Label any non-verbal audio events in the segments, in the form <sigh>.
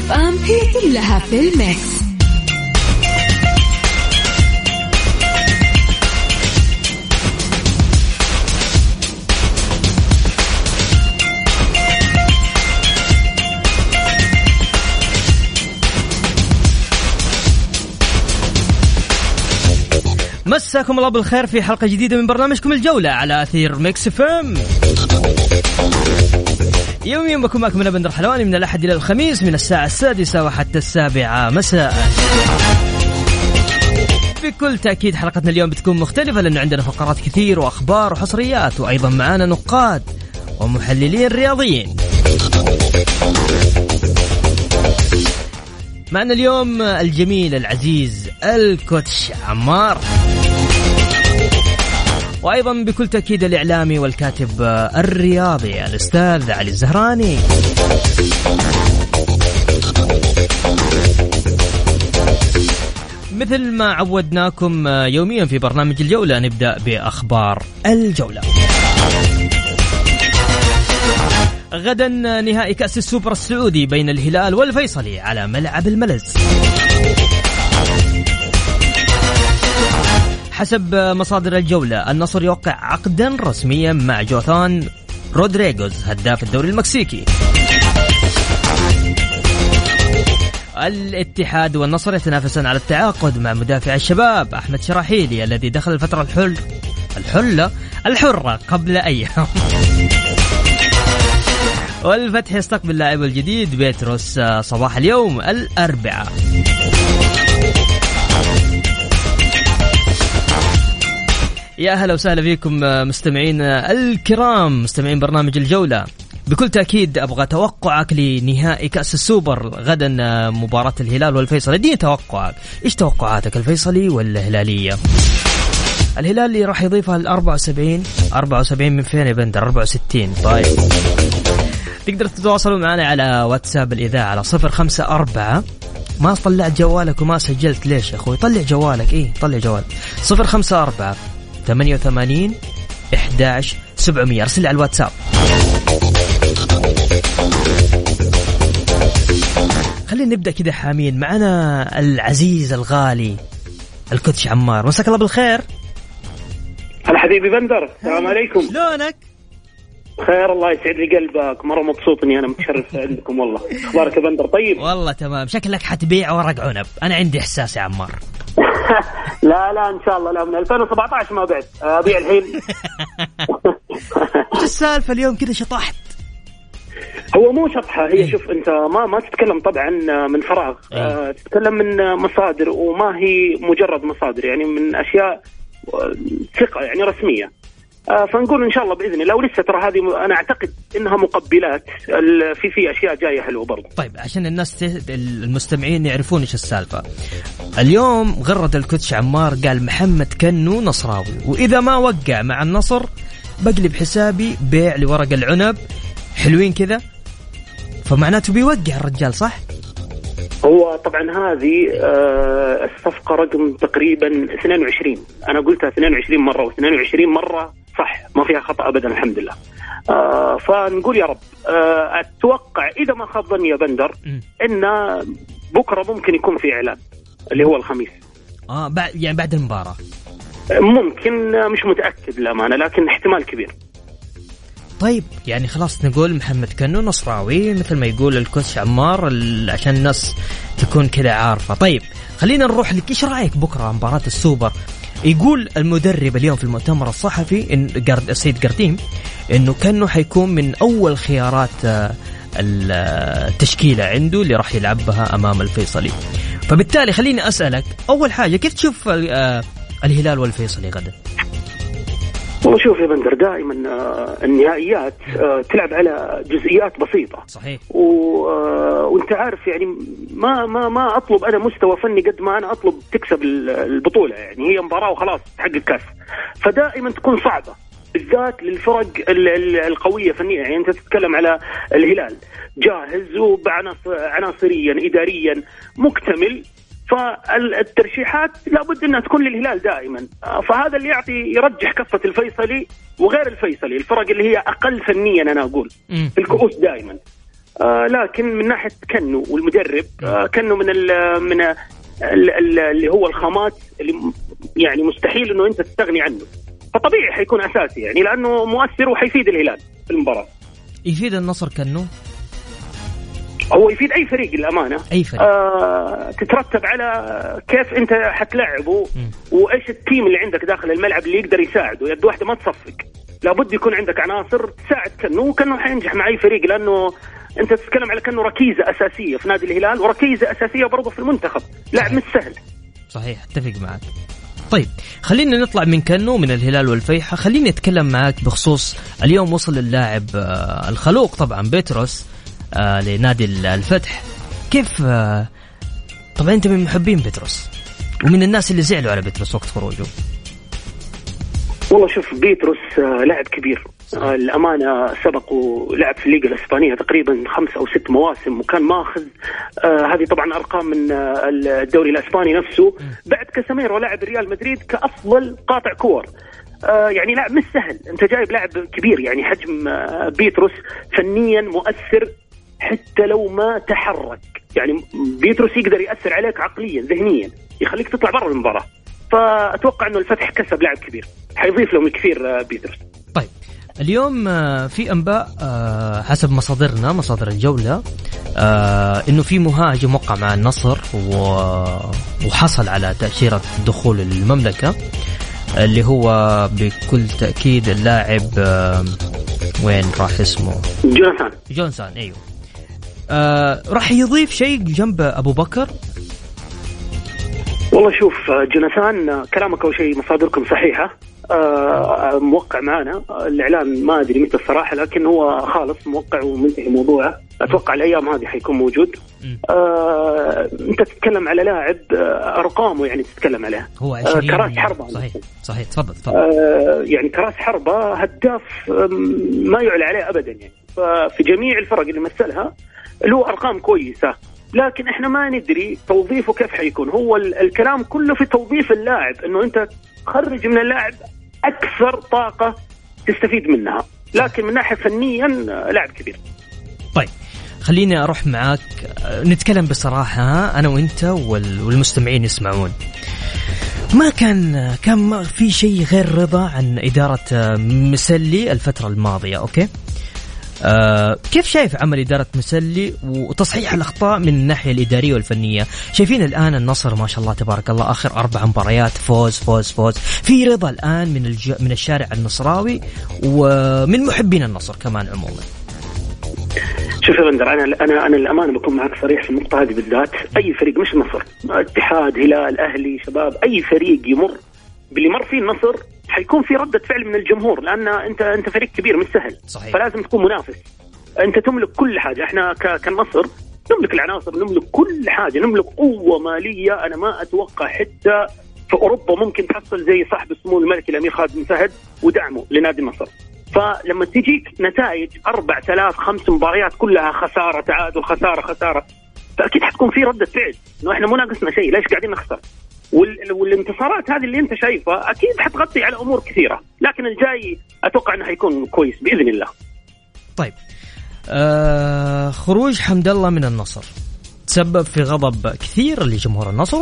FM هي كلها في ال mix. مساكم الله بالخير في حلقة جديدة من برنامجكم الجولة على أثير Mix FM يوميا بكون معكم أنا بندر حلواني من الأحد إلى الخميس من الساعة السادسة وحتى السابعة. مساء. بكل تأكيد حلقتنا اليوم بتكون مختلفة لأنه عندنا فقرات كثير وأخبار وحصريات وأيضا معانا نقاد ومحللين رياضيين. معنا اليوم الجميل العزيز الكوتش عمار. وأيضا بكل تأكيد الإعلامي والكاتب الرياضي الأستاذ علي الزهراني. مثل ما عودناكم يوميا في برنامج الجولة نبدأ بأخبار الجولة. غدا نهائي كأس السوبر السعودي بين الهلال والفيصلي على ملعب الملز. حسب مصادر الجولة النصر يوقع عقدا رسميا مع جوثان رودريغوز هداف الدوري المكسيكي. الاتحاد والنصر يتنافسان على التعاقد مع مدافع الشباب أحمد شراحيلي الذي دخل الفترة الحل الحلة الحرة قبل أيام والفتح يستقبل لاعبه الجديد بيتروس صباح اليوم الأربعاء. يا أهلا وسهلا فيكم مستمعين الكرام مستمعين برنامج الجولة. بكل تأكيد أبغى توقعك لنهائي كأس السوبر غدا مباراة الهلال والفيصل اديني توقعك. إيش توقعاتك الفيصلي ولا الهلالية؟ الهلالي راح يضيفها ل 74 74 من فين يا بندر؟ 64 طيب. تقدر تتواصلوا معنا على واتساب الإذاعة على 054 ما طلعت جوالك وما سجلت ليش يا أخوي؟ طلع جوالك إيه طلع جوالك 054 88 11 700 أرسل على الواتساب. خلينا نبدأ كذا حامين. معنا العزيز الغالي الكوتش عمار. مساك الله بالخير. هلا حبيبي بندر السلام عليكم. شلونك؟ خير الله يسعد لي قلبك. مرة مبسوط إني أنا متشرف <laughs> عندكم والله. أخبارك يا بندر؟ طيب. والله تمام. شكلك حتبيع ورق عنب. أنا عندي إحساس يا عمار. <laughs> لا لا إن شاء الله. لا من 2017 ما بعت أبيع الحين. <laughs> إيش السالفة اليوم؟ كذا شطحت. هو مو شطحة. هي شوف أنت ما ما تتكلم طبعا من فراغ. أه تتكلم من مصادر وما هي مجرد مصادر. يعني من أشياء ثقة يعني رسمية. فنقول إن شاء الله بإذن الله ولسه ترى هذه أنا أعتقد إنها مقبلات في في أشياء جاية حلوة برضه. طيب عشان الناس المستمعين يعرفون إيش السالفة. اليوم غرد الكوتش عمار قال محمد كنو نصراوي وإذا ما وقع مع النصر بقلب حسابي بيع لورق العنب حلوين كذا فمعناته بيوقع الرجال صح؟ هو طبعا هذه آه الصفقة رقم تقريبا 22 أنا قلتها 22 مرة و22 مرة صح ما فيها خطأ أبدا الحمد لله آه فنقول يا رب آه أتوقع إذا ما خاب ظني يا بندر إن بكرة ممكن يكون في إعلان اللي هو الخميس. آه بعد يعني بعد المباراة. ممكن مش متأكد للأمانة لكن احتمال كبير. طيب يعني خلاص نقول محمد كنو نصراوي مثل ما يقول الكوتش عمار عشان الناس تكون كذا عارفة. طيب خلينا نروح لك إيش رأيك بكرة مباراة السوبر؟ يقول المدرب اليوم في المؤتمر الصحفي إن السيد قرديم إنه كأنه حيكون من أول خيارات التشكيلة عنده اللي راح يلعبها أمام الفيصلي. فبالتالي خليني أسألك أول حاجة كيف تشوف آه، الهلال والفيصلي غدا؟ والله شوف يا بندر دائما آه، النهائيات آه، تلعب على جزئيات بسيطة. صحيح. و... وانت عارف يعني ما ما ما أطلب أنا مستوى فني قد ما أنا أطلب تكسب البطولة يعني هي مباراة وخلاص تحقق كاس فدائما تكون صعبة بالذات للفرق القوية فنيا. يعني أنت تتكلم على الهلال جاهز وعناصريا اداريا مكتمل. فالترشيحات لابد أنها تكون للهلال دائما. فهذا اللي يعطي يرجح كفة الفيصلي وغير الفيصلي الفرق اللي هي أقل فنيا أنا أقول. في الكؤوس دائما. آه لكن من ناحية كنو والمدرب آه كنو من ال من ال اللي هو الخامات اللي يعني مستحيل إنه أنت تستغني عنه. فطبيعي حيكون أساسي يعني لأنه مؤثر وحيفيد الهلال في المباراة. يفيد النصر كنو؟ هو يفيد أي فريق للأمانة. أي فريق. آه تترتب على كيف أنت حتلعبه وإيش التيم اللي عندك داخل الملعب اللي يقدر يساعده. يد واحدة ما تصفق. لابد يكون عندك عناصر تساعد كنو وكنو حينجح مع أي فريق لأنه أنت تتكلم على كأنه ركيزة أساسية في نادي الهلال وركيزة أساسية برضه في المنتخب. لاعب مش سهل صحيح أتفق معك. طيب خلينا نطلع من كنو من الهلال والفيحة. خليني أتكلم معك بخصوص اليوم وصل اللاعب آه، الخلوق طبعا بيتروس. لنادي الفتح. كيف آه طبعا أنت من محبين بيتروس؟ ومن الناس اللي زعلوا على بيتروس وقت خروجه؟ والله شوف بيتروس آه لاعب كبير. آه الامانه سبق ولعب في الليغا الإسبانية تقريبا خمس أو ست مواسم وكان ماخذ آه هذه طبعا أرقام من آه الدوري الإسباني نفسه. بعد كاساميرو لاعب ريال مدريد كأفضل قاطع كور. آه يعني لاعب مش سهل. أنت جايب لاعب كبير يعني حجم آه بيتروس فنيا مؤثر. حتى لو ما تحرك. يعني بيتروس يقدر يأثر عليك عقليا ذهنيا يخليك تطلع برا المباراة. فأتوقع إنه الفتح كسب لاعب كبير. حيضيف لهم كثير آه، بيتروس. طيب اليوم آه، في أنباء آه، حسب مصادرنا مصادر الجولة إنه في مهاجم وقع مع النصر وحصل على تاشيره دخول المملكة اللي هو بكل تأكيد اللاعب وين راح اسمه؟ جونسان جونسان أيوه. آه راح يضيف شيء جنب أبو بكر؟ والله شوف آه، جوناثان آه، كلامك أول شيء مصادركم صحيحة. آه موقع معنا. الإعلان ما أدري متى الصراحة لكن هو خالص موقع ومنتهي موضوعه. أتوقع الأيام هذه حيكون موجود. آه أنت تتكلم على لاعب أرقامه يعني تتكلم عليه هو 20 آه كراس حربة. صحيح صحيح تفضل تفضل. آه يعني كراس حربة هداف ما يعلى عليه ابدا يعني. ففي جميع الفرق اللي مثلها له أرقام كويسة. لكن إحنا ما ندري توظيفه كيف حيكون. هو الكلام كله في توظيف اللاعب إنه أنت تخرج من اللاعب أكثر طاقة تستفيد منها. لكن من ناحية فنيا لاعب كبير. طيب خليني أروح معاك. نتكلم بصراحة أنا وأنت والمستمعين يسمعون. ما كان كان في شيء غير رضا عن إدارة مسلي الفترة الماضية أوكي؟ آه كيف شايف عمل إدارة مسلي وتصحيح الأخطاء من الناحية الإدارية والفنية؟ شايفين الآن النصر ما شاء الله تبارك الله آخر أربع مباريات فوز فوز فوز. في رضا الآن من الج... من الشارع النصراوي ومن محبين النصر كمان عموما. شوف يا بندر أنا أنا أنا الامانه بكون معك صريح في النقطة هذه بالذات. أي فريق مش النصر اتحاد هلال أهلي شباب أي فريق يمر باللي مر فيه النصر حيكون في ردة فعل من الجمهور لأن انت أنت فريق كبير مش سهل. صحيح. فلازم تكون منافس. أنت تملك كل حاجة. إحنا كالنصر نملك العناصر نملك كل حاجة نملك قوة مالية أنا ما أتوقع حتى في أوروبا ممكن تحصل زي صاحب السمو الملكي الأمير خالد بن فهد ودعمه لنادي النصر. فلما تجيك نتائج أربع ثلاث خمس مباريات كلها خسارة تعادل خسارة خسارة فأكيد حتكون في ردة فعل. إنه إحنا مو ناقصنا شيء. ليش قاعدين نخسر؟ والانتصارات هذه اللي انت شايفها أكيد حتغطي على أمور كثيرة لكن الجاي أتوقع إنه حيكون كويس بإذن الله. طيب. آه خروج حمد الله من النصر. تسبب في غضب كثير لجمهور النصر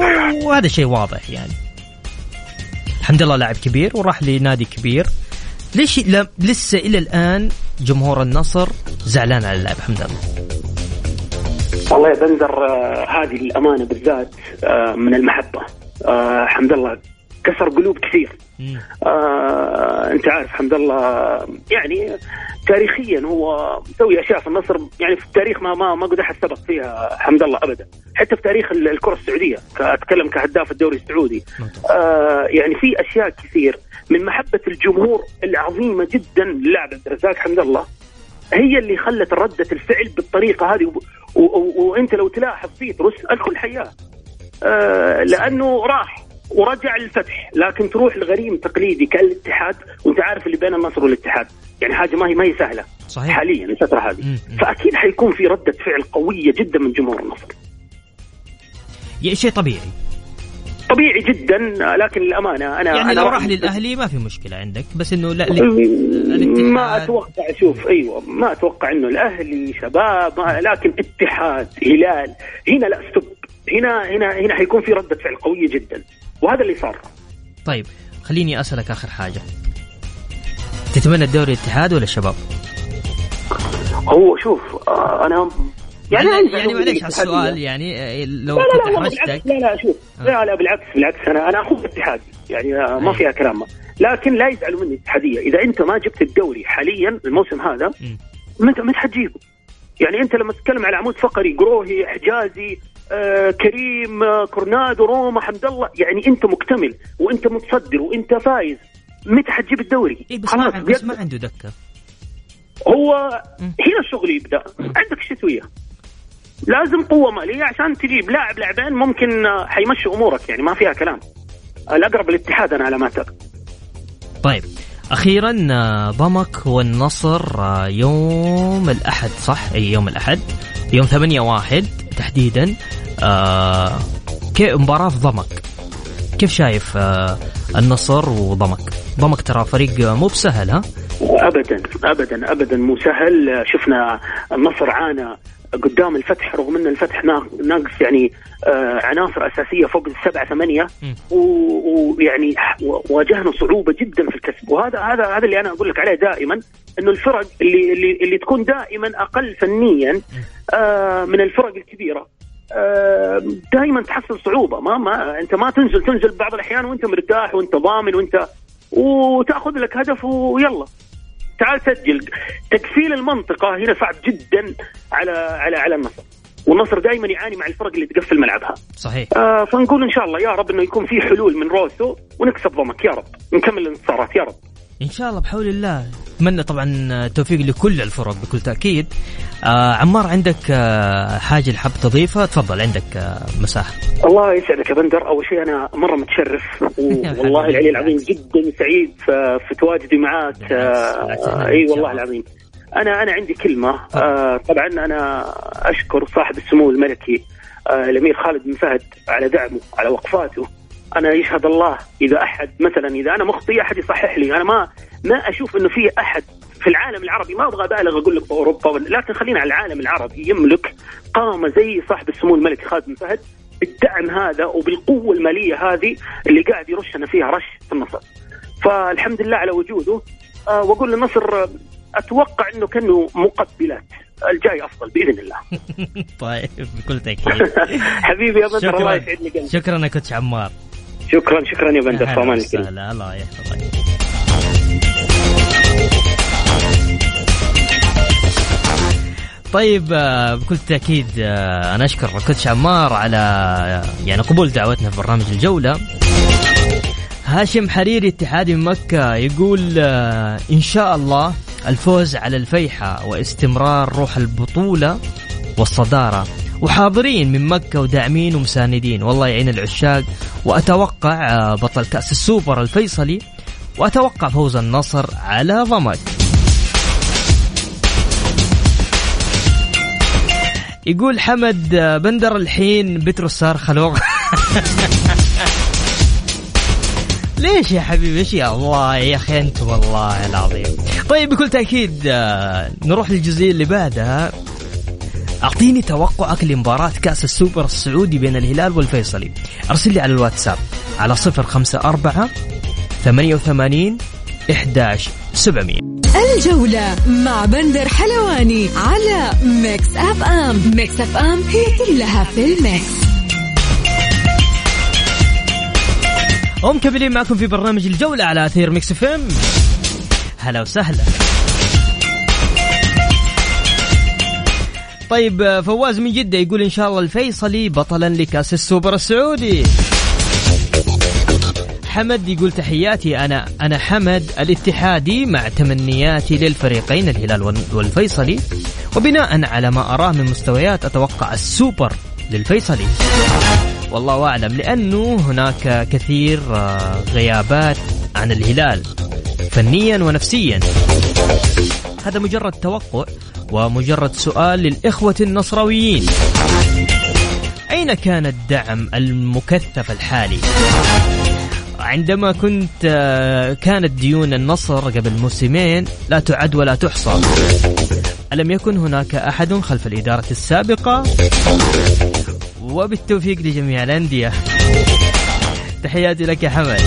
وهذا شيء واضح يعني. حمد الله لاعب كبير وراح لنادي كبير. ليش لسه إلى الآن جمهور النصر زعلان على اللاعب حمد الله؟ والله يا بندر آه هذه الأمانة بالذات آه من المحبة. آه حمد الله. كسر قلوب كثير. آه انت عارف حمد الله يعني تاريخيا هو مسوي أشياء في النصر يعني في التاريخ ما ما ما قد أحد سبق فيها حمد الله ابدا. حتى في تاريخ الكرة السعودية اتكلم كهداف الدوري السعودي. آه يعني في أشياء كثير. من محبة الجمهور العظيمة جدا للاعب عبد الرزاق حمد الله هي اللي خلت ردة الفعل بالطريقة هذه. وأنت لو تلاحظ فيه ترس الكل حياه. لأنه راح ورجع للفتح. لكن تروح لغريم تقليدي كالاتحاد وأنت عارف اللي بين النصر والاتحاد. يعني حاجة ما هي ما هي سهلة. صحيح. حاليا الفترة هذه فأكيد حيكون في ردة فعل قوية جدا من جمهور النصر. يعني شيء طبيعي. طبيعي جدا لكن الامانه أنا يعني أنا لو راح للأهلي ما في مشكلة عندك بس إنه لا ما أتوقع شوف أيوه ما أتوقع إنه الأهلي شباب لكن اتحاد هلال هنا لا ستوب. هنا هنا هنا حيكون في ردة فعل قوية جدا. وهذا اللي صار. طيب خليني أسألك آخر حاجة. تتمنى الدوري الاتحاد ولا الشباب؟ هو شوف آه أنا يعني يعني, يعني معليش على السؤال يعني. لو لا لا لا, بالعكس لا لا شوف آه. لا لا بالعكس بالعكس أنا أنا أخوك اتحادي يعني آه، ما فيها كلام. لكن لا يزعلوا مني الاتحادية. إذا أنت ما جبت الدوري حاليا الموسم هذا متى متى حتجيبه؟ يعني أنت لما تتكلم على عمود فقري قروهي حجازي آه كريم آه كورنادو روما حمد الله. يعني أنت مكتمل وأنت متصدر وأنت فايز. متى حتجيب الدوري؟ إيه بس, ما, بس ما عنده دكة. هو هنا الشغل يبدأ. عندك الشتويه لازم قوة مالية عشان تجيب لاعب لاعبين ممكن آه، حيمشي أمورك. يعني ما فيها كلام. الأقرب الاتحاد أنا على ما اعتقد طيب. أخيرا ضمك والنصر يوم الأحد صح؟ أي يوم الأحد. يوم 8 واحد تحديدا. آه كيف مباراة في ضمك؟ كيف شايف آه النصر وضمك؟ ضمك ترى فريق مو بسهل ها؟ ابدا ابدا ابدا مو سهل. شفنا النصر عانى قدام الفتح رغم إن الفتح ناقص يعني آه عناصر أساسية فوق السبعة ثمانية. ويعني واجهنا صعوبة جدا في الكسب. وهذا هذا هذا اللي أنا أقول لك عليه دائما إنه الفرق اللي اللي اللي تكون دائما أقل فنيا آه من الفرق الكبيرة. آه دائما تحصل صعوبة. ما ما أنت ما تنزل تنزل بعض الأحيان وأنت مرتاح وأنت ضامن وأنت وتأخذ لك هدف ويلا. تعال سجل. تكفيل المنطقة هنا صعب جدا على على على النصر. والنصر دائما يعاني مع الفرق اللي تقفل ملعبها. صحيح. آه فنقول إن شاء الله يا رب إنه يكون في حلول من روسو ونكسب ضمك. يا رب. نكمل الانتصارات. يا رب. إن شاء الله بحول الله. أتمنى طبعا التوفيق لكل الفرق بكل تأكيد. آه عمار عندك آه حاجة الحب تضيفها؟ تفضل عندك آه مساحة. الله يسعدك يا بندر. أول شيء أنا مرة متشرف <laughs> والله العلي العظيم جدا سعيد في تواجدي معك آه إي والله العظيم. أنا أنا عندي كلمة. آه طبعا أنا أشكر صاحب السمو الملكي آه الأمير خالد بن فهد على دعمه على وقفاته. أنا يشهد الله. إذا أحد مثلا إذا أنا مخطي أحد يصحح لي. أنا ما ما أشوف إنه في أحد في العالم العربي ما أبغى أبالغ أقول لك في أوروبا لكن خلينا على العالم العربي يملك قامه زي صاحب السمو الملك خالد بن فهد بالدعم هذا وبالقوة المالية هذه اللي قاعد يرشنا فيها رش في النصر. فالحمد لله على وجوده. أه وأقول للنصر أتوقع إنه كانه مقبلات. الجاي أفضل بإذن الله. <laughs> طيب بكل تأكيد. <laughs> حبيبي يا بندر الله يسعد لي قلبك شكرا يا كوتش عمار. شكرا شكرا يا بندر في أمان الله يحفظك. طيب آه، بكل تأكيد آه، أنا أشكر كوتش عمار على آه، يعني قبول دعوتنا في برنامج الجولة. هاشم حريري اتحادي من مكة يقول إن شاء الله الفوز على الفيحة واستمرار روح البطولة والصدارة. وحاضرين من مكة وداعمين ومساندين. والله يعين العشاق. وأتوقع آه، بطل كأس السوبر الفيصلي. وأتوقع فوز النصر على ضمك. يقول حمد آه، بندر الحين بتروس صار خلوق. <laughs> ليش يا حبيبي؟ إيش يا الله؟ يا أخي أنت والله العظيم. طيب بكل تأكيد آه، نروح للجزئية اللي بعدها. أعطيني توقعك لمباراة كأس السوبر السعودي بين الهلال والفيصلي. أرسل لي على الواتساب على صفر خمسة أربعة ثمانية وثمانين إحداش سبعمية. الجولة مع بندر حلواني على Mix FM. Mix FM هي كلها في ال mix. ومكملين معكم في برنامج الجولة على أثير Mix FM. هلا وسهلا. طيب فواز من جدة يقول إن شاء الله الفيصلي بطلا لكأس السوبر السعودي. حمد يقول تحياتي أنا أنا حمد الاتحادي مع تمنياتي للفريقين الهلال والفيصلي. وبناء على ما أراه من مستويات أتوقع السوبر للفيصلي. والله أعلم لأنه هناك كثير آه، غيابات عن الهلال فنيا ونفسيا. هذا مجرد توقع ومجرد سؤال للإخوة النصراويين أين كان الدعم المكثف الحالي؟ عندما كنت آه، كانت ديون النصر قبل موسمين لا تعد ولا تحصى. ألم يكن هناك أحد خلف الإدارة السابقة؟ وبالتوفيق لجميع الأندية تحياتي لك يا حمد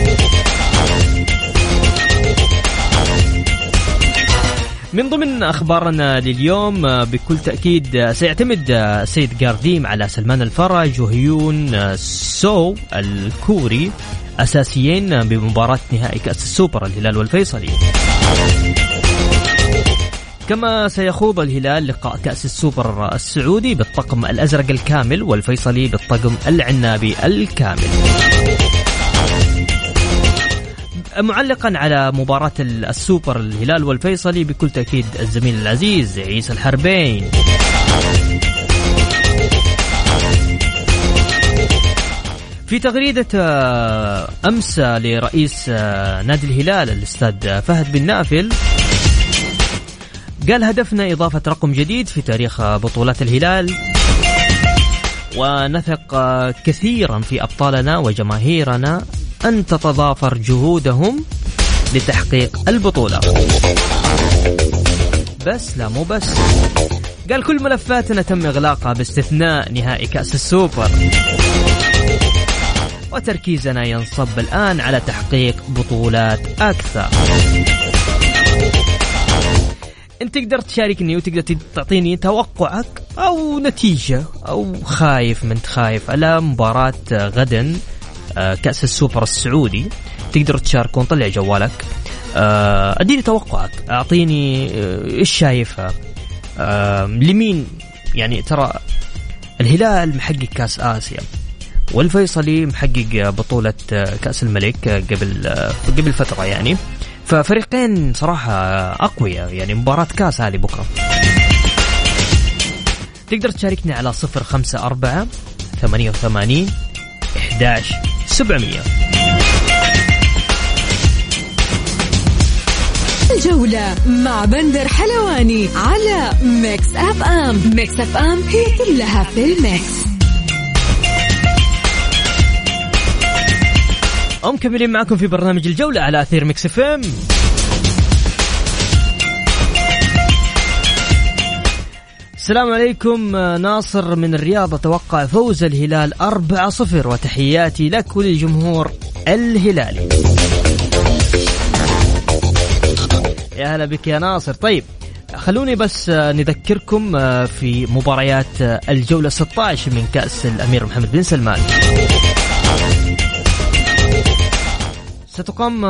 من ضمن أخبارنا لليوم آه، بكل تأكيد آه، سيعتمد آه، سيد جارديم على سلمان الفرج وهيون سو الكوري أساسيين بمباراة نهائي كأس السوبر الهلال والفيصلي. كما سيخوض الهلال لقاء كأس السوبر السعودي بالطقم الأزرق الكامل والفيصلي بالطقم العنابي الكامل. معلقا على مباراة السوبر الهلال والفيصلي بكل تأكيد الزميل العزيز عيسى الحربين. في تغريدة آه، أمس لرئيس آه، نادي الهلال الأستاذ فهد بن نافل قال هدفنا إضافة رقم جديد في تاريخ بطولات الهلال. ونثق كثيرا في أبطالنا وجماهيرنا أن تتضافر جهودهم لتحقيق البطولة. بس لا مو بس. قال كل ملفاتنا تم إغلاقها باستثناء نهائي كأس السوبر. وتركيزنا ينصب الآن على تحقيق بطولات أكثر. أنت تقدر تشاركني وتقدر تعطيني توقعك أو نتيجة أو خايف من خايف على مباراة غدا آه، كأس السوبر السعودي. تقدر تشاركون طلع جوالك. آه، أديني توقعك. أعطيني آه، إيش شايفها؟ لمين؟ يعني ترى الهلال محقق كأس آسيا والفيصلي محقق بطولة كأس الملك قبل قبل فترة يعني. ففريقين صراحة أقوياء يعني مباراة كاس هذه بكرة. تقدر تشاركني على صفر خمسة أربعة ثمانية وثمانين إحداش سبعمية. الجولة مع بندر حلواني على Mix FM. Mix FM هي كلها في ال mix. ومكملين معكم في برنامج الجولة على أثير Mix FM. السلام عليكم ناصر من الرياض. أتوقع فوز الهلال 4-0 وتحياتي لك وللجمهور الهلالي يا هلا بك يا ناصر. طيب خلوني بس نذكركم في مباريات الجولة 16 من كأس الأمير محمد بن سلمان. ستقام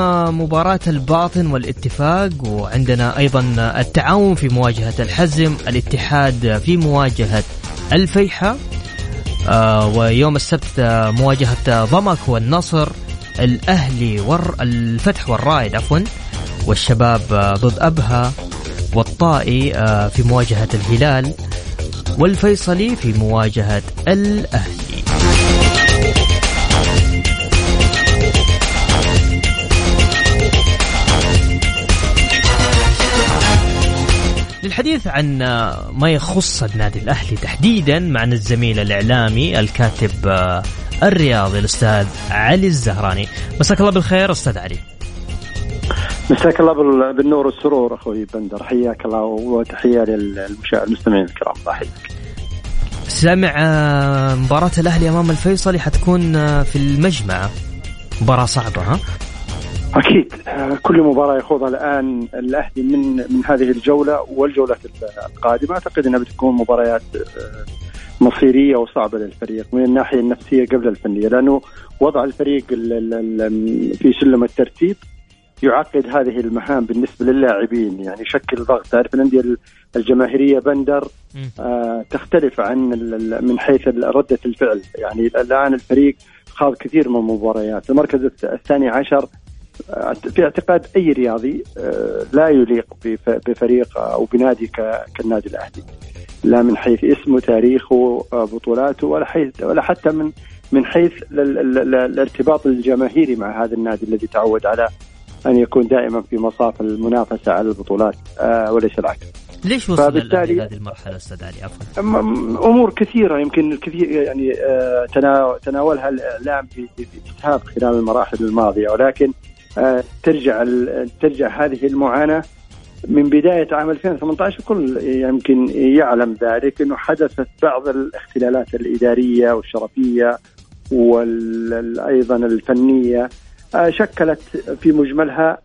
مباراة الباطن والاتفاق وعندنا أيضا التعاون في مواجهة الحزم الاتحاد في مواجهة الفيحة آه، ويوم السبت مواجهة ضمك والنصر الأهلي والفتح الفتح والرائد عفوا والشباب ضد أبها والطائي آه، في مواجهة الهلال والفيصلي في مواجهة الأهلي. للحديث عن ما يخص النادي الأهلي تحديدا معنا الزميل الإعلامي الكاتب آه، الرياضي الأستاذ علي الزهراني. مساك الله بالخير أستاذ علي. مساك الله بالنور والسرور أخوي بندر. حياك الله وتحية للمستمعين الكرام. الله يحييك سامع آه، مباراة الأهلي أمام الفيصلي حتكون آه، في المجمع. مباراة صعبة ها؟ أكيد. كل مباراة يخوضها الآن الأهلي من من هذه الجولة والجولات القادمة. أعتقد إنها بتكون مباريات مصيرية وصعبة للفريق من الناحية النفسية قبل الفنية لأنه وضع الفريق في سلم الترتيب يعقد هذه المهام بالنسبة للاعبين. يعني يشكل ضغط. تعرف الأندية الجماهيرية بندر آه تختلف عن من حيث ردة الفعل. يعني الآن الفريق خاض كثير من المباريات. المركز الثاني عشر آه، في اعتقاد أي رياضي آه، لا يليق بفريق أو بنادي كالنادي الأهلي لا من حيث اسمه تاريخه آه، بطولاته ولا حيث ولا حتى من من حيث الارتباط الجماهيري مع هذا النادي الذي تعود على أن يكون دائما في مصاف المنافسة على البطولات وليس العكس. ليش وصل فبالتالي هذه المرحلة أستاذ علي عفوا؟ أمور كثيرة يمكن الكثير يعني تناولها الاعلام باسهاب خلال المراحل الماضية ولكن آه، ترجع ترجع هذه المعاناة من بداية عام 2018 الكل يمكن يعلم ذلك إنه حدثت بعض الاختلالات الإدارية والشرفية وأيضا الفنية آه، شكلت في مجملها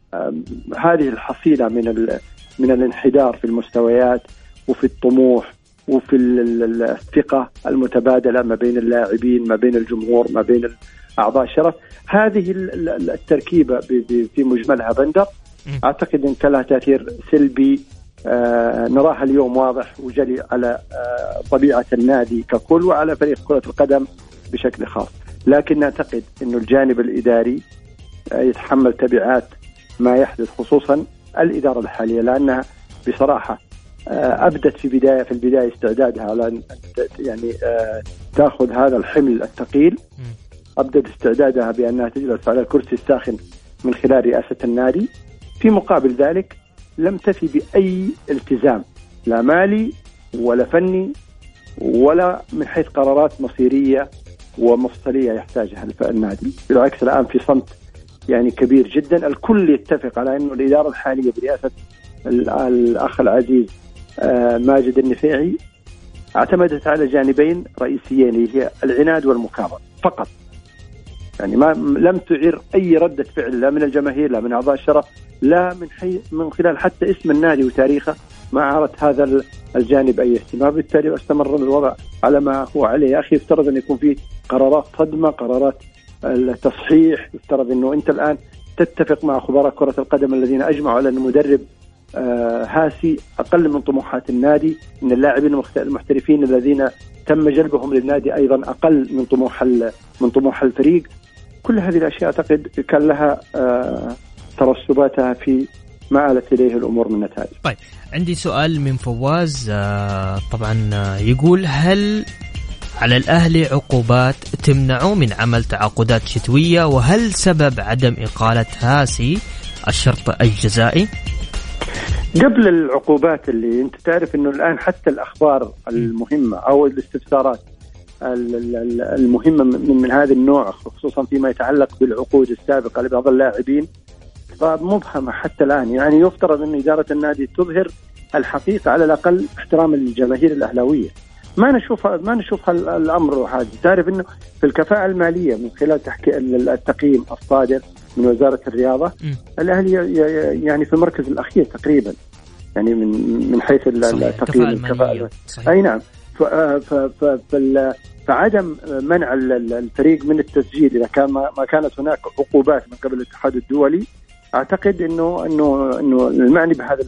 هذه الحصيلة من من الانحدار في المستويات وفي الطموح وفي الثقة المتبادلة ما بين اللاعبين ما بين الجمهور ما بين أعضاء الشرف. هذه التركيبة في مجملها بندر. أعتقد إن كان لها تأثير سلبي. آه نراها اليوم واضح وجلي على آه طبيعة النادي ككل وعلى فريق كرة القدم بشكل خاص. لكن نعتقد انه الجانب الإداري آه يتحمل تبعات ما يحدث خصوصا الإدارة الحالية لأنها بصراحة آه، أبدت في بداية في البداية استعدادها على أن يعني آه، تأخذ هذا الحمل الثقيل. أبدت استعدادها بانها تجلس على الكرسي الساخن من خلال رئاسة النادي. في مقابل ذلك لم تفي بأي التزام لا مالي ولا فني ولا من حيث قرارات مصيرية ومفصلية يحتاجها النادي. بالعكس الآن في صمت يعني كبير جدا. الكل يتفق على أنه الإدارة الحالية برئاسة الأخ العزيز آه، ماجد النفيعي اعتمدت على جانبين رئيسيين اللي هي العناد والمكابره فقط. يعني ما لم تعير أي ردة فعل لا من الجماهير لا من أعضاء الشرف لا من حي من خلال حتى اسم النادي وتاريخه ما عارت هذا الجانب أي اهتمام. بالتالي أستمر الوضع على ما هو عليه. يا أخي يفترض أن يكون في قرارات صدمة قرارات التصحيح يفترض أنه أنت الآن تتفق مع خبراء كرة القدم الذين أجمعوا على أن المدرب آه هاسي أقل من طموحات النادي أن اللاعبين المحترفين الذين تم جلبهم للنادي أيضا أقل من طموح من طموح الفريق. كل هذه الأشياء أعتقد كان لها آه ترسباتها في ما آلت إليه الأمور من نتائج طيب عندي سؤال من فواز آه طبعا آه، يقول هل على الأهلي عقوبات تمنعه من عمل تعاقدات شتوية وهل سبب عدم إقالة هاسي الشرط الجزائي؟ قبل العقوبات اللي أنت تعرف إنه الآن حتى الأخبار المهمة أو الاستفسارات المهمه من, من هذا النوع خصوصا فيما يتعلق بالعقود السابقة لبعض اللاعبين. فمبهمه حتى الآن. يعني يفترض أن إدارة النادي تظهر الحقيقة على الأقل احترام الجماهير الأهلاوية. ما نشوف ما نشوف الأمر هذا. تعرف إنه في الكفاءة المالية من خلال تحكي التقييم الصادر من وزارة الرياضة الأهلي يعني في المركز الأخير تقريبا. يعني من من حيث التقييم الكفاءة أي نعم. فعدم منع الفريق من التسجيل. إذا كان ما كانت هناك عقوبات من قبل الاتحاد الدولي أعتقد انه انه إنه المعني بهذا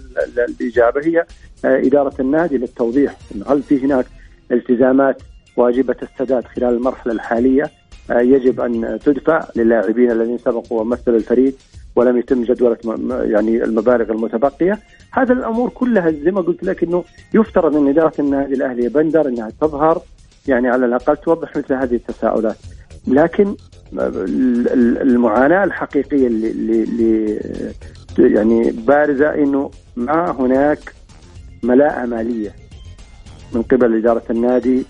الإجابة هي إدارة النادي للتوضيح. هل في هناك التزامات واجبة السداد خلال المرحلة الحالية؟ آه، يجب أن تدفع للاعبين الذين سبقوا ومثلوا الفريق ولم يتم جدولة يعني المبالغ المتبقية. هذه الأمور كلها زي ما قلت لك أنه يفترض أن إدارة النادي الأهلي بندر أنها تظهر يعني على الأقل توضح مثل هذه التساؤلات. لكن المعاناة الحقيقية اللي, اللي يعني بارزة أنه ما هناك ملاءة مالية من قبل إدارة النادي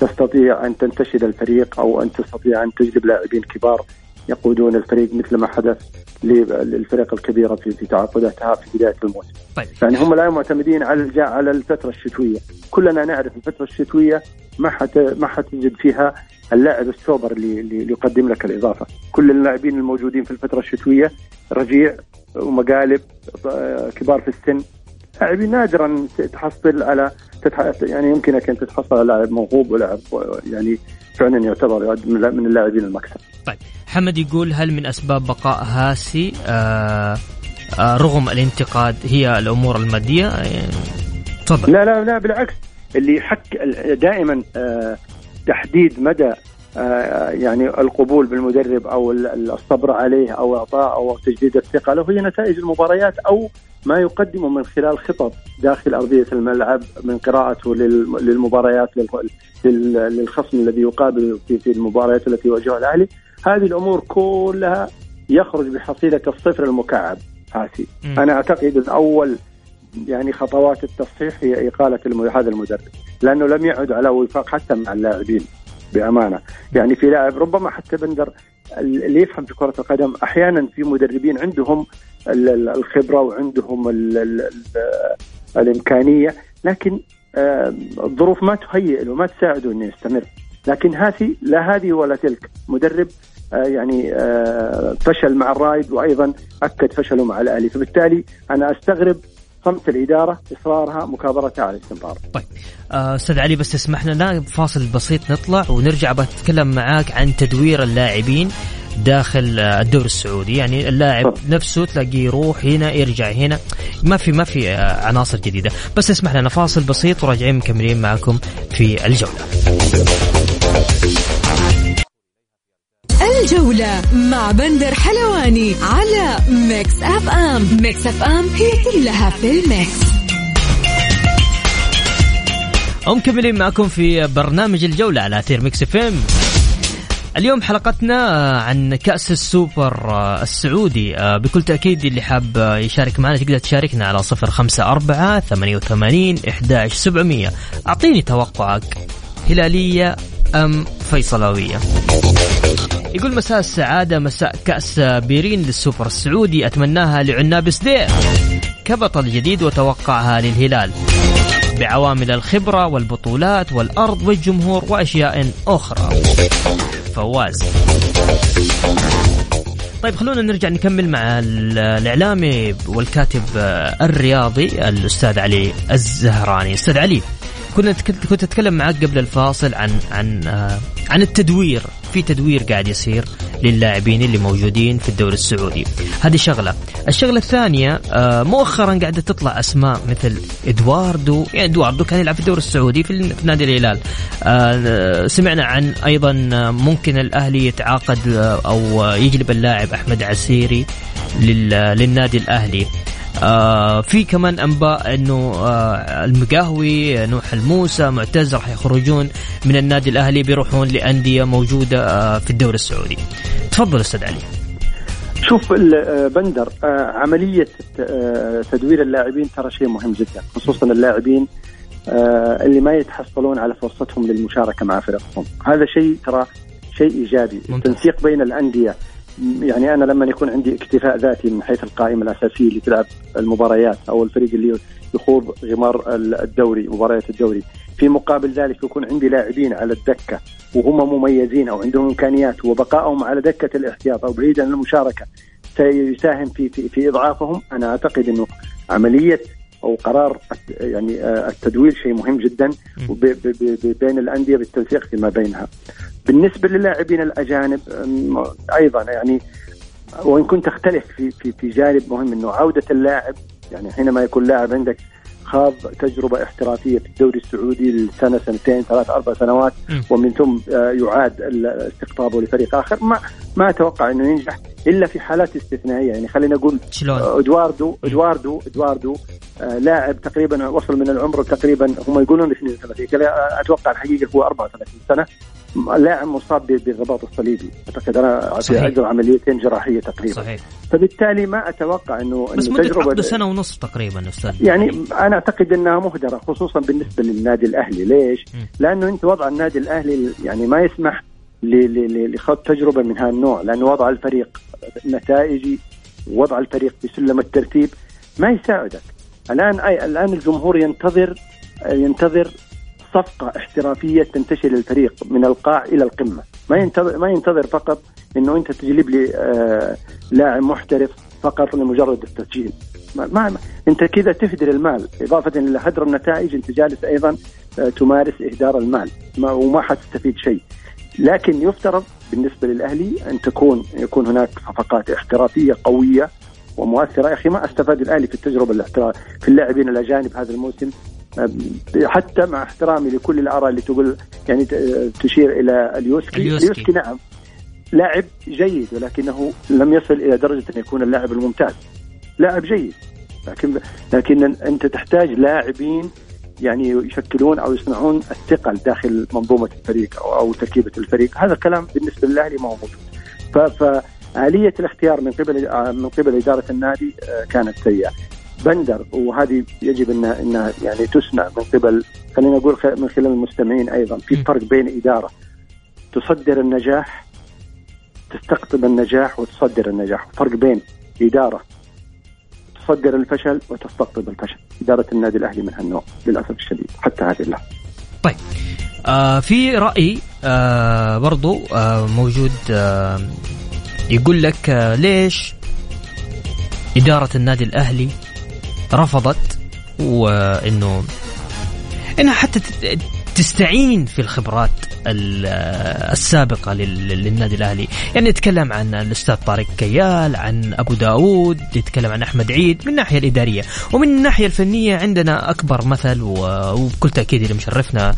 تستطيع أن تنتشل الفريق أو أن تستطيع أن تجلب لاعبين كبار يقودون الفريق مثل ما حدث للفرق الكبيرة في في تعاقداتها في بداية الموسم. طيب. يعني هم الان معتمدين على على الفترة الشتوية، كلنا نعرف الفترة الشتوية ما حت ما حتجد فيها اللاعب السوبر اللي, اللي يقدم لك الإضافة، كل اللاعبين الموجودين في الفترة الشتوية رجيع ومقالب كبار في السن لاعبين نادرا تحصل على يعني يمكنك أن تتحصل على لاعب موهوب ولاعب يعني فعلا يعتبر من اللاعبين المكسب. طيب حمد يقول هل من أسباب بقاء هاسي آه آه رغم الانتقاد هي الأمور المادية؟ يعني تفضل. لا لا لا بالعكس اللي يحك دائما آه تحديد مدى يعني القبول بالمدرب أو الصبر عليه أو اعطاء أو تجديد الثقة له. هي نتائج المباريات أو ما يقدمه من خلال خطط داخل أرضية الملعب من قراءته للمباريات للخصم الذي يقابل في المباريات التي يواجهها الأهلي. هذه الأمور كلها يخرج بحصيلة الصفر المكعب هاسي أنا أعتقد إن أول يعني خطوات التصحيح هي إقالة هذا المدرب لأنه لم يعد على وفاق حتى مع اللاعبين. بأمانة. يعني في لاعب ربما حتى بندر اللي يفهم في كرة القدم أحيانا في مدربين عندهم الخبرة وعندهم ال ال الإمكانية لكن الظروف ما تهيئ له ما تساعده إنه يستمر. لكن هذه لا هذه ولا تلك. مدرب يعني فشل مع الرايد وأيضا أكد فشله مع الأهلي. فبالتالي أنا أستغرب صمت الإدارة إصرارها مكابرتها على الاستمرار. طيب آه، أستاذ علي بس تسمح لنا فاصل بسيط نطلع ونرجع بتكلم معاك عن تدوير اللاعبين داخل آه، الدوري السعودي يعني اللاعب طب. نفسه تلاقيه يروح هنا يرجع هنا ما في ما في آه، عناصر جديدة بس اسمح لنا فاصل بسيط وراجعين مكملين معكم في الجولة الجولة مع بندر حلواني على Mix FM. Mix FM هي كلها في ال mix. ومكملين معكم في برنامج الجولة على أثير Mix FM. اليوم حلقتنا عن كأس السوبر السعودي. بكل تأكيد اللي حاب يشارك معنا تقدر تشاركنا على صفر خمسة أربعة ثمانية وثمانين إحداش سبعمية. أعطيني توقعك. هلالية أم فيصلاوية؟ يقول مساء السعادة مساء كأس بيرين للسوبر السعودي. أتمناها لعناب سدير كبطل جديد وتوقعها للهلال. بعوامل الخبرة والبطولات والأرض والجمهور وأشياء أخرى. فواز. طيب خلونا نرجع نكمل مع الإعلامي والكاتب الرياضي الأستاذ علي الزهراني. أستاذ علي كنا كنت أتكلم معك قبل الفاصل عن عن آه عن التدوير. في تدوير قاعد يصير للاعبين اللي موجودين في الدوري السعودي. هذه شغلة. الشغلة الثانية آه مؤخرا قاعدة تطلع أسماء مثل إدواردو. يعني إدواردو كان يلعب في الدوري السعودي في نادي الهلال. آه سمعنا عن أيضا ممكن الأهلي يتعاقد أو يجلب اللاعب أحمد عسيري للنادي الأهلي. آه في كمان أنباء إنه آه المقاهوي نوح الموسى معتز راح يخرجون من النادي الأهلي بيروحون لأندية موجودة آه في الدوري السعودي. تفضل أستاذ علي. شوف بندر آه عملية آه تدوير اللاعبين ترى شيء مهم جدا خصوصا اللاعبين آه اللي ما يتحصلون على فرصتهم للمشاركة مع فرقهم، هذا شيء ترى شيء إيجابي، التنسيق بين الأندية يعني أنا لما يكون عندي اكتفاء ذاتي من حيث القائمة الأساسية اللي تلعب المباريات أو الفريق اللي يخوض غمار الدوري مباريات الدوري في مقابل ذلك يكون عندي لاعبين على الدكة وهم مميزين أو عندهم إمكانيات وبقائهم على دكة الاحتياط أو بعيدا عن المشاركة سيساهم في في, في إضعافهم أنا أعتقد إنه عملية أو قرار يعني التدوير شيء مهم جدا بين الأندية بالتنسيق فيما بينها. بالنسبة للاعبين الأجانب أيضا يعني وإن كنت تختلف في في في جانب مهم إنه عودة اللاعب يعني حينما يكون لاعب عندك خاض تجربة احترافية في الدوري السعودي لسنة سنتين ثلاث أربع سنوات ومن ثم يعاد استقطابه لفريق آخر. ما ما أتوقع إنه ينجح إلا في حالات استثنائية. يعني خلينا نقول إدواردو إدواردو إدواردو آه لاعب تقريبا وصل من العمر تقريبا هم يقولون 32 أتوقع الحقيقة هو 34 سنة. لاعب مصاب بالرباط الصليبي أعتقد أنا اجرى عمليتين جراحية تقريبا صحيح. فبالتالي ما أتوقع إنه بس مدة عقده سنة ونصف تقريبا أستاذ يعني أنا أعتقد إنها مهدرة خصوصا بالنسبة للنادي الأهلي ليش؟ م. لأنه أنت وضع النادي الأهلي يعني ما يسمح لخوض تجربة من هذا النوع لأنه وضع الفريق نتائجي وضع الفريق في سلم الترتيب ما يساعدك الآن أي الآن الجمهور ينتظر ينتظر صفقة احترافية تنتشل الفريق من القاع إلى القمة. ما ينتظر, ما ينتظر فقط أنه أنت تجلب لي آه لاعب محترف فقط لمجرد التسجيل. ما, ما أنت كذا تهدر المال. إضافة إلى هدر النتائج أنت جالس أيضا آه، تمارس إهدار المال. ما وما حتستفيد شيء. لكن يفترض بالنسبة للأهلي أن تكون يكون هناك صفقات احترافية قوية ومؤثرة. يا أخي ما أستفاد الأهلي في التجربة الاحتراف في اللاعبين الأجانب هذا الموسم. حتى مع احترامي لكل الآراء اللي تقول يعني تشير إلى اليوسكي. اليوسكي, اليوسكي نعم. لاعب جيد ولكنه لم يصل إلى درجة أن يكون اللاعب الممتاز. لاعب جيد. لكن لكن أنت تحتاج لاعبين يعني يشكلون أو يصنعون الثقل داخل منظومة الفريق أو, أو تركيبة الفريق. هذا الكلام بالنسبة للأهلي ما هو موجود. فآلية الاختيار من قبل من قبل إدارة النادي آه، كانت سيئة. بندر وهذه يجب انها إنها يعني تسمع من قبل خلينا نقول من خلال المستمعين أيضا في فرق بين إدارة تصدر النجاح تستقطب النجاح وتصدر النجاح فرق بين إدارة تصدر الفشل وتستقطب الفشل. إدارة النادي الأهلي من هالنوع للأسف الشديد حتى هذه اللحظه طيب. آه في رأي آه برضو آه موجود آه يقول لك آه ليش إدارة النادي الأهلي رفضت وإنه إنها حتى تستعين في الخبرات السابقة للنادي الأهلي. يعني نتكلم عن الأستاذ طارق كيال عن أبو داود يتكلم عن أحمد عيد من الناحية الإدارية ومن الناحية الفنية عندنا أكبر مثل وبكل تأكيد اللي مشرفنا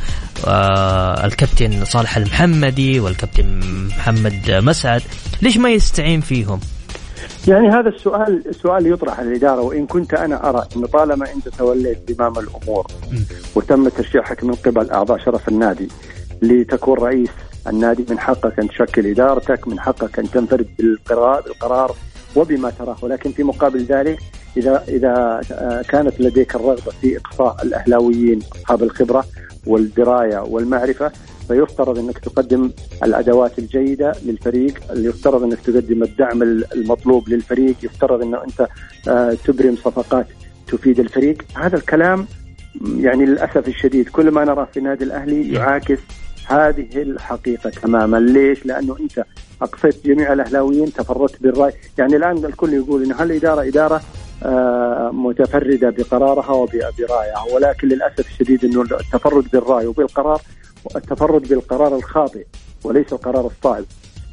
آه، الكابتن صالح المحمدي والكابتن محمد مسعد. ليش ما يستعين فيهم؟ يعني هذا السؤال سؤال يطرح على الإدارة وإن كنت أنا أرى انه طالما انت توليت زمام الأمور وتم ترشيحك من قبل أعضاء شرف النادي لتكون رئيس النادي من حقك أن تشكل إدارتك من حقك أن تنفرد بالقرار بالقرار وبما تراه. ولكن في مقابل ذلك اذا إذا كانت لديك الرغبة في إقصاء الأهلاويين أصحاب الخبرة والدراية والمعرفة فيفترض إنك تقدم الأدوات الجيدة للفريق، يفترض إنك تقدم الدعم المطلوب للفريق، يفترض إنه أنت آه، تبرم صفقات تفيد الفريق، هذا الكلام يعني للأسف الشديد كل ما نراه في النادي الأهلي يعاكس هذه الحقيقة تماما. ليش؟ لأنه أنت أقصيت جميع الأهلاويين تفردت بالرأي. يعني الآن الكل يقول أن هالإدارة إدارة آه متفردة بقرارها وبرأيها ولكن للأسف الشديد أنه التفرد بالرأي وبالقرار التفرد بالقرار الخاطئ وليس القرار الصائب.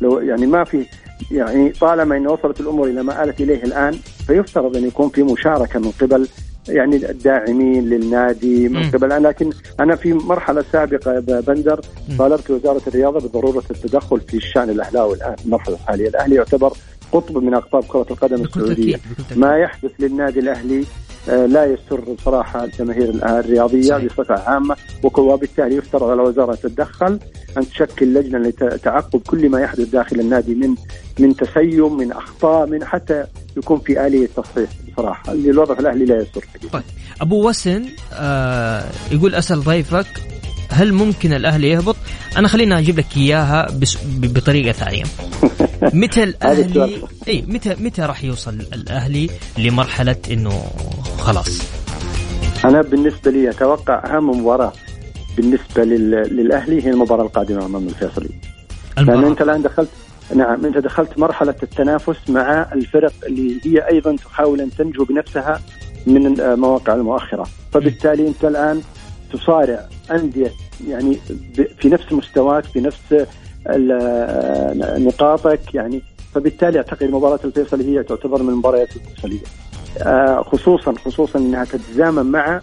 لو يعني ما في يعني طالما إن وصلت الأمور إلى ما آلت إليه الآن فيفترض أن يكون في مشاركة من قبل يعني الداعمين للنادي من قبل. أنا لكن أنا في مرحلة سابقة بندر طالبت وزارة الرياضة بضرورة التدخل في الشأن الأهلاوي الآن المرحلة الحالية. الأهلي يعتبر قطب من أقطاب كرة القدم السعودية. ما يحدث للنادي الأهلي لا يسر بصراحة الجماهير الرياضية بصفة عامة وبالتالي يفترض على الوزاره تتدخل أن تشكل لجنة لتعقب كل ما يحدث داخل النادي من من تسيم من أخطاء من حتى يكون في آلية تصحيح بصراحة. الوضع الأهلي لا يسر طيب. أبو وسن آه يقول أسأل ضيفك هل ممكن الاهلي يهبط؟ أنا خلينا أجيب لك إياها بس بطريقة ثانية. <laughs> متى الاهلي إي متى متى راح يوصل الأهلي لمرحلة إنه خلاص؟ أنا بالنسبة لي أتوقع أهم مباراة بالنسبة للأهلي هي المباراة القادمة أمام الفيصلي. لأن أنت الآن دخلت نعم أنت دخلت مرحلة التنافس مع الفرق اللي هي أيضا تحاول أن تنجو بنفسها من المواقع المؤخرة، فبالتالي أنت الآن تصارع أندية يعني في نفس مستواك في نفس نقاطك يعني فبالتالي أعتقد مباراة الفيصلي هي تعتبر من المباريات المفصليه آه، خصوصا خصوصا إنها تتزامن مع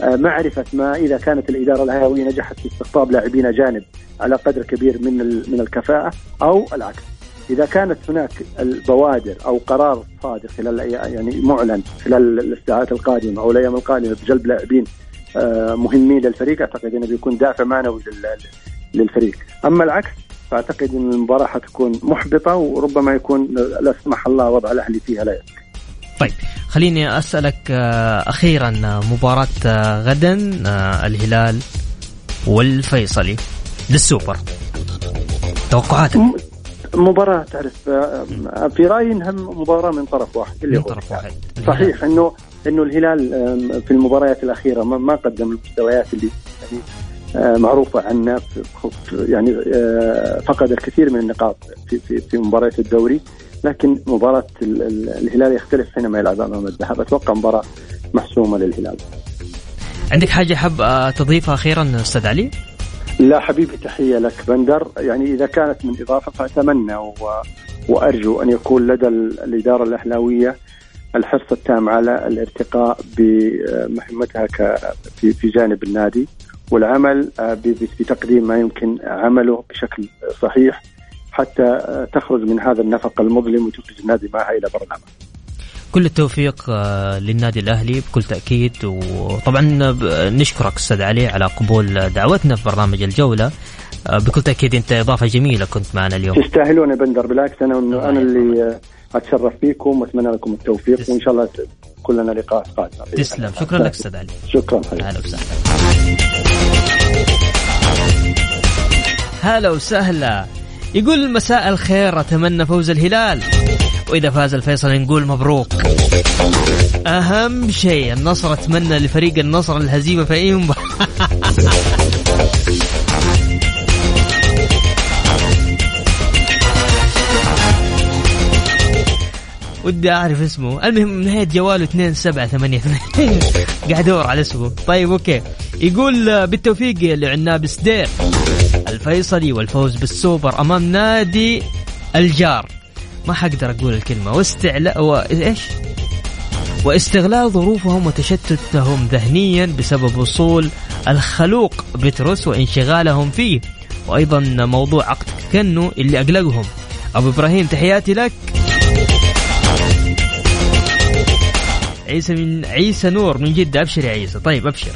آه، معرفة ما إذا كانت الإدارة الهاوية نجحت في استقطاب لاعبين اجانب على قدر كبير من من الكفاءة أو العكس. إذا كانت هناك البوادر أو قرار صادر خلال يعني معلن خلال الساعات القادمة أو الأيام القادمة بجلب لاعبين مهمين للفريق. أعتقد إنه بيكون دافع معنوي للفريق. أما العكس فأعتقد إن المباراة حتكون محبطة وربما يكون لا سمح الله وضع الأهلي فيها لا يسمح. طيب خليني أسألك آه، أخيرا مباراة آه، غدا الهلال والفيصلي للسوبر. توقعاتك؟ مباراة تعرف في رأيي إنها مباراة من طرف واحد. اللي من طرف واحد. صحيح إنه إنه الهلال في المباريات الأخيرة ما قدم المستويات اللي يعني معروفة عنه يعني آه، فقد الكثير من النقاط في في في مباريات الدوري لكن مباراة الهلال يختلف حينما يلعب أمام الذهب أتوقع مباراة محسومة للهلال. عندك حاجة حاب آه، تضيفها أخيرا أستاذ علي؟ لا حبيبي تحية لك بندر يعني إذا كانت من إضافة فأتمنى و... وأرجو أن يكون لدى الإدارة الأهلاوية الحرص التام على الارتقاء بمهمتها في في جانب النادي والعمل آه، بتقديم ما يمكن عمله بشكل صحيح حتى آه، تخرج من هذا النفق المظلم وتخرج النادي معها إلى بر العمل. كل التوفيق آه، للنادي الأهلي بكل تأكيد. وطبعا نشكرك أستاذ علي على قبول دعوتنا في برنامج الجولة. بكل تأكيد أنت إضافة جميلة كنت معنا اليوم. تستاهلون يا بندر. بالعكس أنا أنا اللي أتشرف فيكم وأتمنى لكم التوفيق وإن شاء الله كلنا لنا لقاء قادم. تسلم. شكرا لك أستاذ علي. شكرا حبيبي. أهلا وسهلا. هلا وسهلا. يقول مساء الخير أتمنى فوز الهلال. وإذا فاز الفيصل نقول مبروك. أهم شيء النصر أتمنى لفريق النصر الهزيمة في أي مباراة. ودي أعرف اسمه. المهم نهاية جواله 2 7 8 8 قاعد ادور على اسمه. طيب أوكي. يقول بالتوفيق لعناب سدير. الفيصلي والفوز بالسوبر أمام نادي الجار. ما حقدر أقول الكلمة. واستعلاء و... إيش؟ واستغلال ظروفهم وتشتتهم ذهنيا بسبب وصول الخلوق بتروس وانشغالهم فيه. وأيضا موضوع عقد كنو اللي أقلقهم. أبو إبراهيم تحياتي لك. عيسى من عيسى نور من جدة. أبشر يا عيسى. طيب أبشر.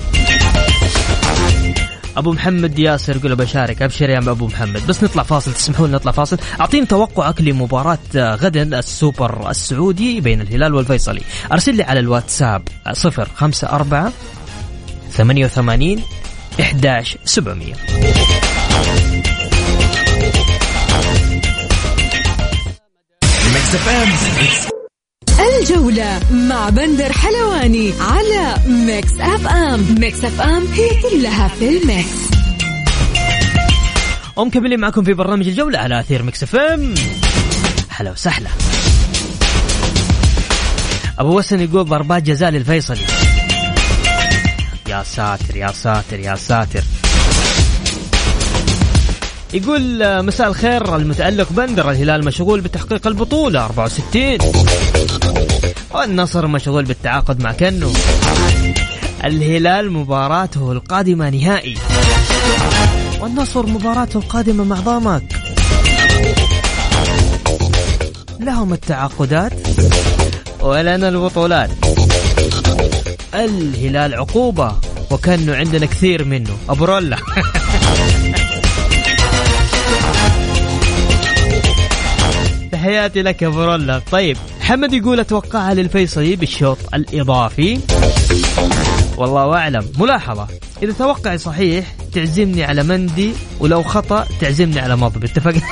أبو محمد ياسر يقول بشارك أبشر يا أبو محمد. بس نطلع فاصل. تسمحوا لنا نطلع فاصل. أعطيني توقعك لمباراة غدا السوبر السعودي بين الهلال والفيصلي. أرسل لي على الواتساب 054 88 11 700 الجولة مع بندر حلواني على Mix FM. Mix FM هي كلها في ال mix. ومكملين معكم في برنامج الجولة على أثير Mix FM. هلا وسهلا. أبو وسن يقول ضربات جزاء للفيصلي يا ساتر يا ساتر يا ساتر. يقول آه، مساء الخير المتألق بندر الهلال مشغول بتحقيق البطولة 64 والنصر مشغول بالتعاقد مع كنو. الهلال مباراته القادمة نهائي. والنصر مباراته القادمة مع ضامك. لهم التعاقدات ولنا البطولات. الهلال عقوبة وكانه عندنا كثير منه. أبو رولا. <laughs> تحياتي لك يا برولا طيب. حمد يقول أتوقعها للفيصلي بالشوط الإضافي. والله أعلم. ملاحظة. إذا توقعي صحيح تعزمني على مندي ولو خطأ تعزمني على مضبي اتفقنا؟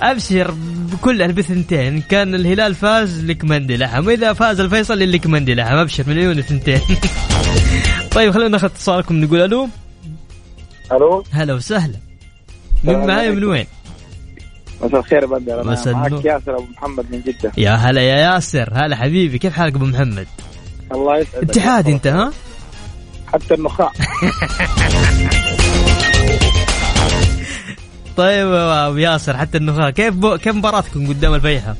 <laughs> أبشر بكل بثنتين كان الهلال فاز لك مندي لحم. وإذا فاز الفيصل لك مندي لحم. أبشر مليون ثنتين <laughs> طيب خلينا ناخذ اتصالكم. نقول ألو؟ ألو؟ هلا وسهلا. من معايا من وين؟ مساء الخير بدر أنا معك ياسر أبو محمد من جدة. يا هلا يا ياسر. هلا حبيبي. كيف حالك أبو محمد؟ الله يسعدك. اتحاد أنت ها؟ حتى النخاع. <laughs> طيب يا ابو ياسر حتى النخاع. كيف بو... كيف مباراتكم قدام الفيحة؟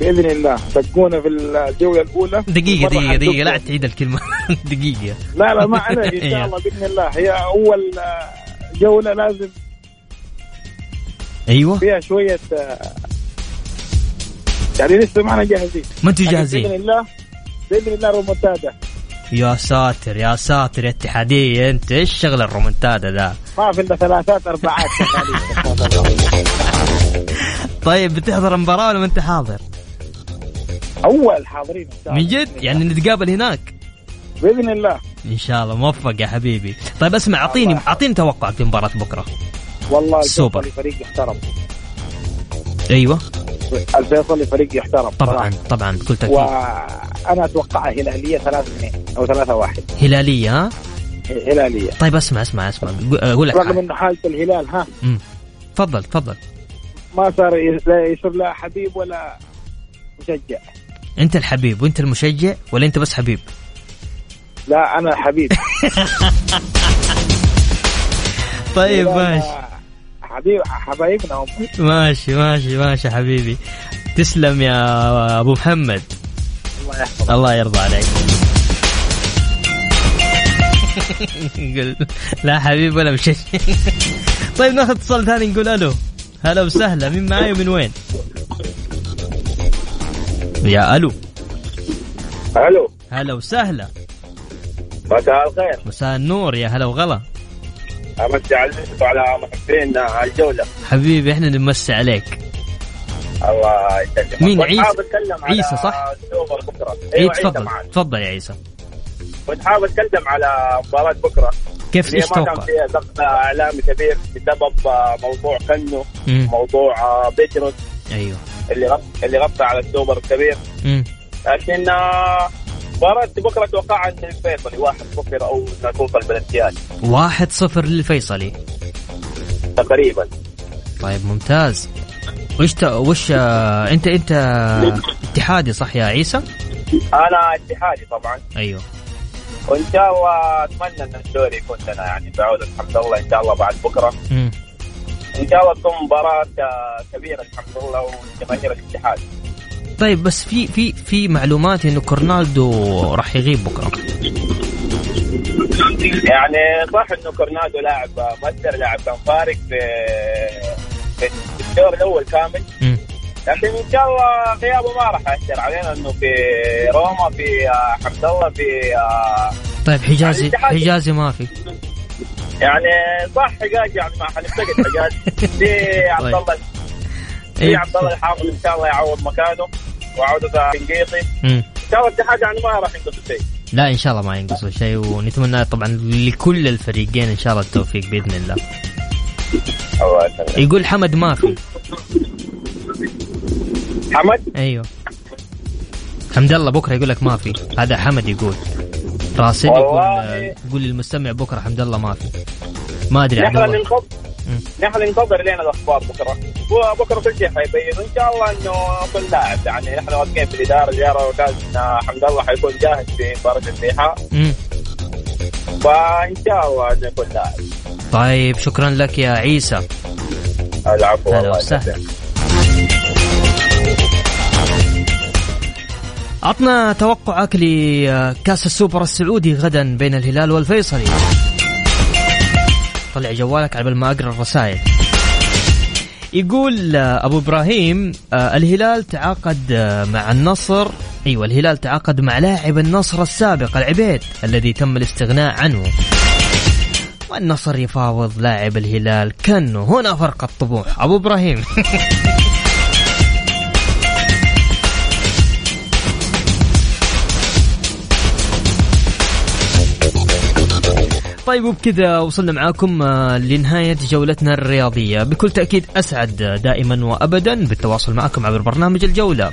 بإذن الله. دقونا في الجولة الأولى. دقيقة دقيقة دقيقة. لا تعيد الكلمة. <laughs> دقيقة. لا لا ما عليك <laughs> إن شاء الله بإذن الله. هي أول جولة لازم أيوه. فيها شوية آه، يعني لسه ما إحنا جاهزين ما أنتم جاهزين بإذن الله بإذن الله رومنتادا يا ساتر يا ساتر يا اتحادية أنت إيش شغل الرومنتادا ذا؟ ما في إلا ثلاثات أربعات. <laughs> طيب بتحضر المباراة ولا ما أنت حاضر؟ أول حاضرين من جد؟ يعني نتقابل هناك؟ بإذن الله. إن شاء الله موفق يا حبيبي. طيب اسمع اعطيني أعطيني توقعك في مباراة بكرة. والله السوبر فريق يحترم. أيوه. الفيصلي فريق يحترم طبعا صراحة. طبعا بكل تأكيد. وأنا اتوقعها هلالية 3 2 أو 3 1 هلالية ها؟ هلالية. طيب اسمع اسمع اسمع. أقول لك. رغم إنه حالة الهلال ها؟ امم تفضل تفضل. ما صار يصير لا حبيب ولا مشجع. أنت الحبيب وأنت المشجع ولا أنت بس حبيب؟ لا أنا الحبيب <laughs> طيب ماشي. حبيب حبايبنا هم. ماشي ماشي ماشي حبيبي. تسلم يا أبو محمد. الله يحفظك. الله يرضى عليك. <laughs> قل لا حبيبي ولا مشي <laughs> طيب ناخذ اتصال ثاني نقول ألو. هلا وسهلا. مين معاي ومن وين؟ يا ألو. ألو. هلا وسهلا. مساء الخير. مساء النور يا هلا وغلا. امسي عليك وعلى محبين الجولة. حبيبي إحنا نمسي عليك. الله يسلمك. مين؟ عيسى؟ على عيسى صح؟ اي أيوه عيسى تفضل. تفضل يا عيسى. كنت حابب أتكلم على مباراة بكرة. كيف إيش ما كان توقع؟ فيها ضغط إعلامي كبير بسبب موضوع كنو مم. موضوع آه، بيتروس أيوه. اللي غطى اللي غطى على السوبر الكبير. مم. لكن آه، مباراة بكرة أتوقع ان الفيصلي. واحد صفر أو انها توصل واحد صفر للفيصلي. تقريبا. طيب ممتاز. وش ت... وش آه، أنت أنت اتحادي صح يا عيسى؟ أنا اتحادي طبعا. أيوه. وإن شاء الله أتمنى إن الدوري يكون لنا يعني بعودة الحمد لله إن شاء الله بعد بكرة. مم. إن شاء الله تكون مباراة آه، كبيرة الحمد لله وجماهير الاتحاد. طيب بس في في في معلومات إنه كورنالدو راح يغيب بكرة. يعني صح إنه كورنادو لاعب مؤثر لاعب كان فارق في في الدور الأول كامل. لكن إن شاء الله غيابه ما راح يأثر علينا إنه في روما في حمد الله في طيب حجازي الاتحاد- حجازي ما في. يعني صح حجاج يعني ما حنفتقد حجاج <laughs> في عبد طيب. الله. في إيه. عبد الله الحافظ إن شاء الله يعوض مكانه وعودة بنقيطي. إن شاء الله الاتحاد يعني ما راح ينقص شيء. لا إن شاء الله ما ينقصوا شيء ونتمنى طبعا لكل الفريقين إن شاء الله التوفيق بإذن الله. الله يسلمك. يقول حمد ما في. حمد؟ أيوه. حمد الله بكرة يقول لك ما في. هذا حمد يقول. راسل يقول. يقول للمستمع بكرة حمد الله ما في. ما أدري نحن ننتظر. نحن ننتظر لنا الأخبار بكرة. وبكرة كل شيء حيبين. وإن شاء الله إنه كل لاعب يعني نحن واثقين في الإدارة الاداره وكان حمد الله حيكون جاهز في مباراة مم. فإن شاء الله إنه يكون لاعب طيب شكرا لك يا عيسى. العفو هلا والله وسهلا. عطنا توقعك لكأس السوبر السعودي غدا بين الهلال والفيصلي. طلع جوالك على بال ما أقرأ الرسائل. يقول آه، أبو إبراهيم آه، الهلال تعاقد آه، مع النصر. أيوه الهلال تعاقد مع لاعب النصر السابق العبيد الذي تم الاستغناء عنه. والنصر يفاوض لاعب الهلال كانه هنا فرق الطموح. أبو إبراهيم. <laughs> طيب وبكذا وصلنا معاكم آه، لنهاية جولتنا الرياضية. بكل تأكيد أسعد دائما وأبدا بالتواصل معكم عبر برنامج الجولة.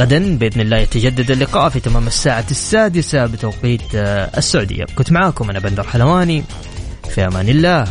غدا بإذن الله يتجدد اللقاء في تمام الساعة السادسة بتوقيت آه، السعودية. كنت معاكم أنا بندر حلواني. في أمان الله.